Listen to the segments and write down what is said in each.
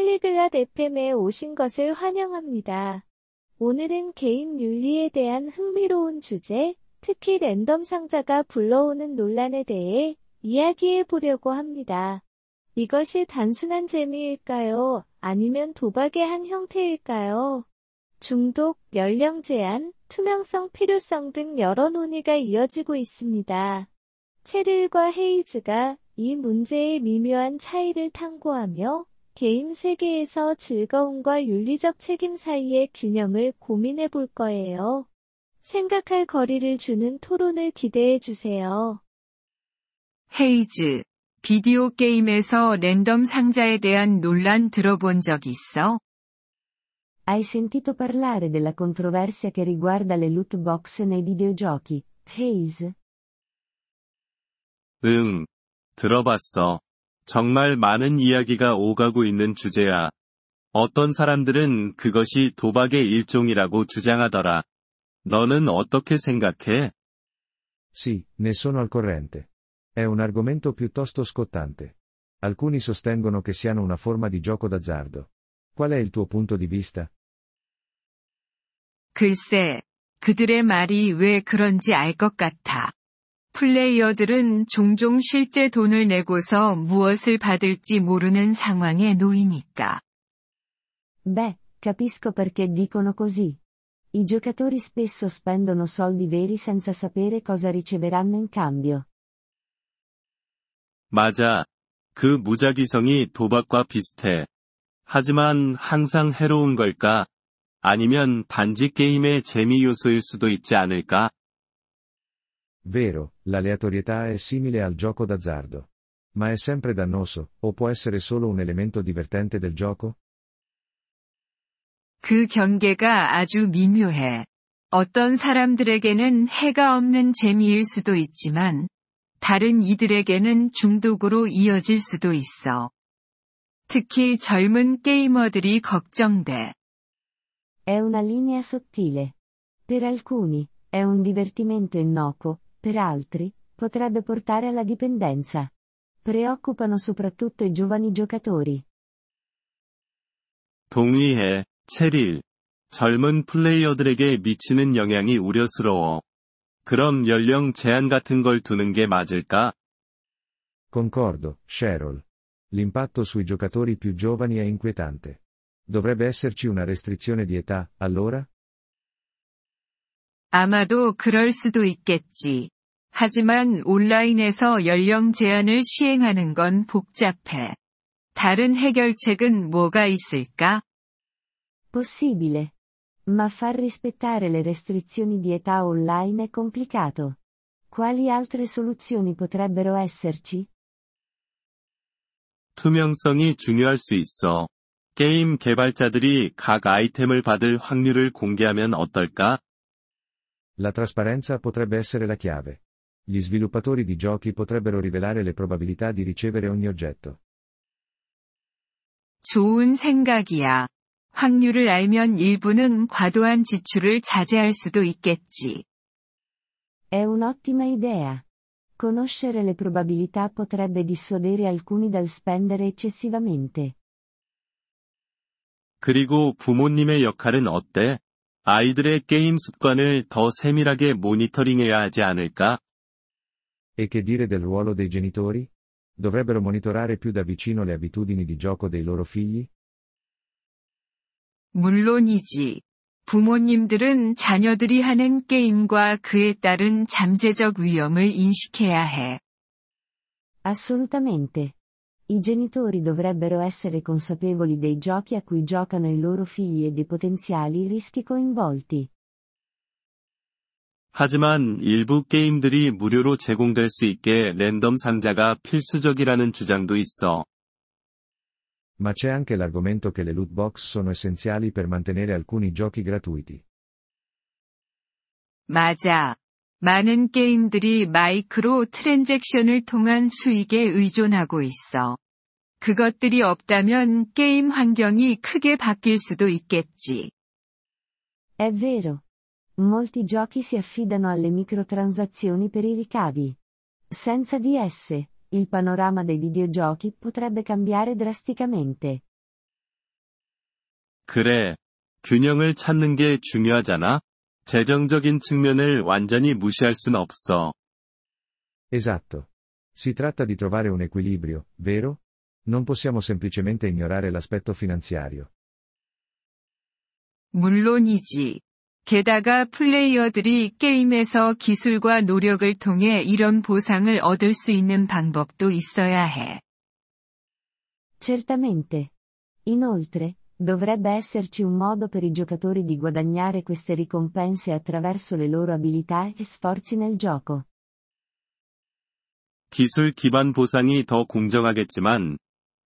팔리글랏 FM에 오신 것을 환영합니다. 오늘은 게임 윤리에 대한 흥미로운 주제, 특히 랜덤 상자가 불러오는 논란에 대해 이야기해 보려고 합니다. 이것이 단순한 재미일까요? 아니면 도박의 한 형태일까요? 중독, 연령 제한, 투명성 필요성 등 여러 논의가 이어지고 있습니다. 체릴과 헤이즈가 이 문제의 미묘한 차이를 탐구하며 게임 세계에서 즐거움과 윤리적 책임 사이의 균형을 고민해 볼 거예요. 생각할 거리를 주는 토론을 기대해 주세요. 헤이즈, 비디오 게임에서 랜덤 상자에 대한 논란 들어본 적 있어? Hai sentito parlare della controversia che riguarda le loot box nei videogiochi, Haze? 응, 들어봤어. 정말 많은 이야기가 오가고 있는 주제야. 어떤 사람들은 그것이 도박의 일종이라고 주장하더라. 너는 어떻게 생각해? Sì, ne sono al corrente. È un argomento piuttosto scottante. Alcuni sostengono che siano una forma di gioco d'azzardo. Qual è il tuo punto di vista? 글쎄, 그들의 말이 왜 그런지 알 것 같아. 플레이어들은 종종 실제 돈을 내고서 무엇을 받을지 모르는 상황에 놓이니까. Beh, capisco perché dicono così. I giocatori spesso spendono soldi veri senza sapere cosa riceveranno in cambio. 맞아. 그 무작위성이 도박과 비슷해. 하지만 항상 해로운 걸까? 아니면 단지 게임의 재미 요소일 수도 있지 않을까? Vero, l'aleatorietà è simile al gioco d'azzardo. Ma è sempre dannoso, o può essere solo un elemento divertente del gioco? 그 경계가 아주 미묘해. 어떤 사람들에게는 해가 없는 재미일 수도 있지만, 다른 이들에게는 중독으로 이어질 수도 있어. 특히 젊은 게이머들이 걱정돼. È una linea sottile. Per alcuni, è un divertimento innocuo, per altri, potrebbe portare alla dipendenza. Preoccupano soprattutto i giovani giocatori. 동의해, 체릴. 젊은 플레이어들에게 미치는 영향이 우려스러워. 그럼 연령 제한 같은 걸 두는 게 맞을까? Concordo, Cheryl. L'impatto sui giocatori più giovani è inquietante. Dovrebbe esserci una restrizione di età, allora? 아마도 그럴 수도 있겠지. 하지만 온라인에서 연령 제한을 시행하는 건 복잡해. 다른 해결책은 뭐가 있을까? Possibile. Ma far rispettare le restrizioni di età online è complicato. Quali altre soluzioni potrebbero esserci? 투명성이 중요할 수 있어. 게임 개발자들이 각 아이템을 받을 확률을 공개하면 어떨까? La trasparenza potrebbe essere la chiave. Gli sviluppatori di giochi potrebbero rivelare le probabilità di ricevere ogni oggetto. 좋은 생각이야. 확률을 알면 일부는 과도한 지출을 자제할 수도 있겠지. È un'ottima idea. Conoscere le probabilità potrebbe dissuadere alcuni dal spendere eccessivamente. 그리고 부모님의 역할은 어때? 아이들의 게임 습관을 더 세밀하게 모니터링해야 하지 않을까? E che dire del ruolo dei genitori? Dovrebbero monitorare più da vicino le abitudini di gioco dei loro figli? 물론이지. 부모님들은 자녀들이 하는 게임과 그에 따른 잠재적 위험을 인식해야 해. Assolutamente. I genitori dovrebbero essere consapevoli dei giochi a cui giocano i loro figli e dei potenziali rischi coinvolti. 하지만 일부 게임들이 무료로 제공될 수 있게 랜덤 상자가 필수적이라는 주장도 있어. Ma c'è anche l'argomento che le loot box sono essenziali per mantenere alcuni giochi gratuiti. 맞아. 많은 게임들이 마이크로 트랜잭션을 통한 수익에 의존하고 있어. 그것들이 없다면 게임 환경이 크게 바뀔 수도 있겠지. È vero. Molti giochi si affidano alle microtransazioni per i ricavi. Senza di esse, il panorama dei videogiochi potrebbe cambiare drasticamente. 그래. 균형을 찾는 게 중요하잖아. 재정적인 측면을 완전히 무시할 순 없어. Esatto. Si tratta di trovare un equilibrio, vero? Non possiamo semplicemente ignorare l'aspetto finanziario. 물론이지. 게다가 플레이어들이 게임에서 기술과 노력을 통해 이런 보상을 얻을 수 있는 방법도 있어야 해. Certamente. Inoltre, dovrebbe esserci un modo per i giocatori di guadagnare queste ricompense attraverso le loro abilità e sforzi nel gioco. 기술 기반 보상이 더 공정하겠지만,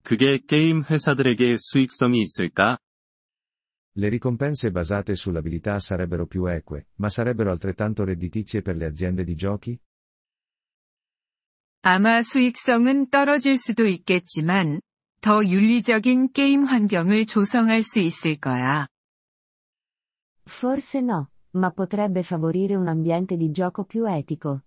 그게 게임 회사들에게 수익성이 있을까? Le ricompense basate sull'abilità sarebbero più eque, ma sarebbero altrettanto redditizie per le aziende di giochi? 아마 수익성은 떨어질 수도 있겠지만, 더 윤리적인 게임 환경을 조성할 수 있을 거야. Forse no, ma potrebbe favorire un ambiente di gioco più etico.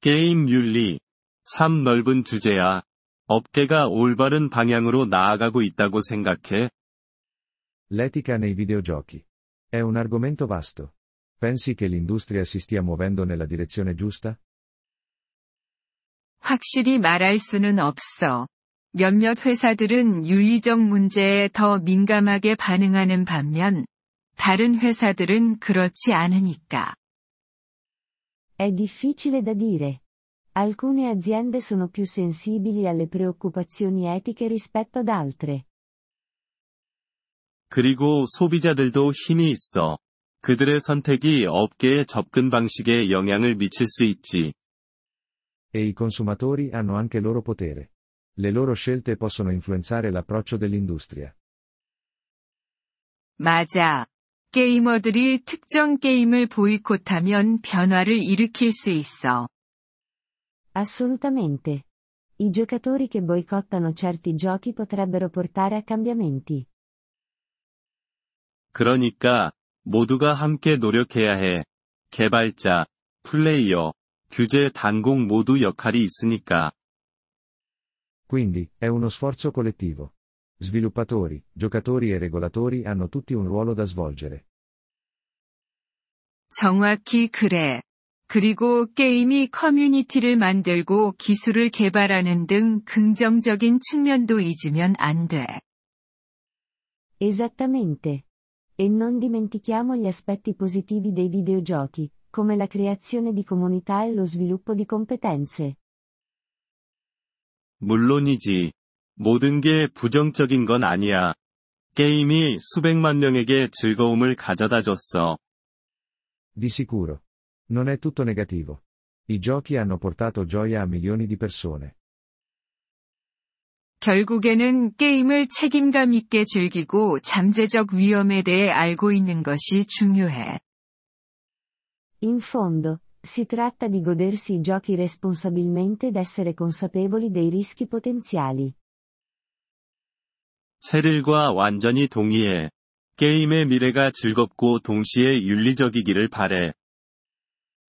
게임 윤리. 참 넓은 주제야. 업계가 올바른 방향으로 나아가고 있다고 생각해? L'etica nei videogiochi. È un argomento vasto. Pensi che l'industria si stia muovendo nella direzione giusta? 확실히 말할 수는 없어. 몇몇 회사들은 윤리적 문제에 더 민감하게 반응하는 반면, 다른 회사들은 그렇지 않으니까. È difficile da dire. Alcune aziende sono più sensibili alle preoccupazioni etiche rispetto ad altre. 그리고 소비자들도 힘이 있어. 그들의 선택이 업계의 접근 방식에 영향을 미칠 수 있지. E i consumatori hanno anche loro potere. Le loro scelte possono influenzare l'approccio dell'industria. 맞아. 게이머들이 특정 게임을 보이콧하면 변화를 일으킬 수 있어. Assolutamente. I giocatori che boicottano certi giochi potrebbero portare a cambiamenti. 그러니까, 모두가 함께 노력해야 해. 개발자, 플레이어, 규제 단공 모두 역할이 있으니까. Quindi, è uno sforzo collettivo. Sviluppatori, giocatori e regolatori hanno tutti un ruolo da svolgere. 정확히 그래. 그리고 게임이 커뮤니티를 만들고 기술을 개발하는 등 긍정적인 측면도 잊으면 안 돼. Esattamente. E non dimentichiamo gli aspetti positivi dei videogiochi, come la creazione di comunità e lo sviluppo di competenze. 물론이지. 모든 게 부정적인 건 아니야. 게임이 수백만 명에게 즐거움을 가져다 줬어. Di sicuro. Non è tutto negativo. I giochi hanno portato gioia a milioni di persone. 결국에는 게임을 책임감 있게 즐기고 잠재적 위험에 대해 알고 있는 것이 중요해. In fondo, si tratta di godersi i giochi responsabilmente ed essere consapevoli dei rischi potenziali. 체릴과 완전히 동의해. 게임의 미래가 즐겁고 동시에 윤리적이기를 바래.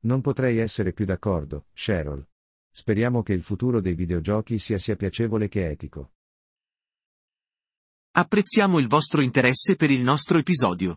Non potrei essere più d'accordo, Cheryl. Speriamo che il futuro dei videogiochi sia sia piacevole che etico. Apprezziamo il vostro interesse per il nostro episodio.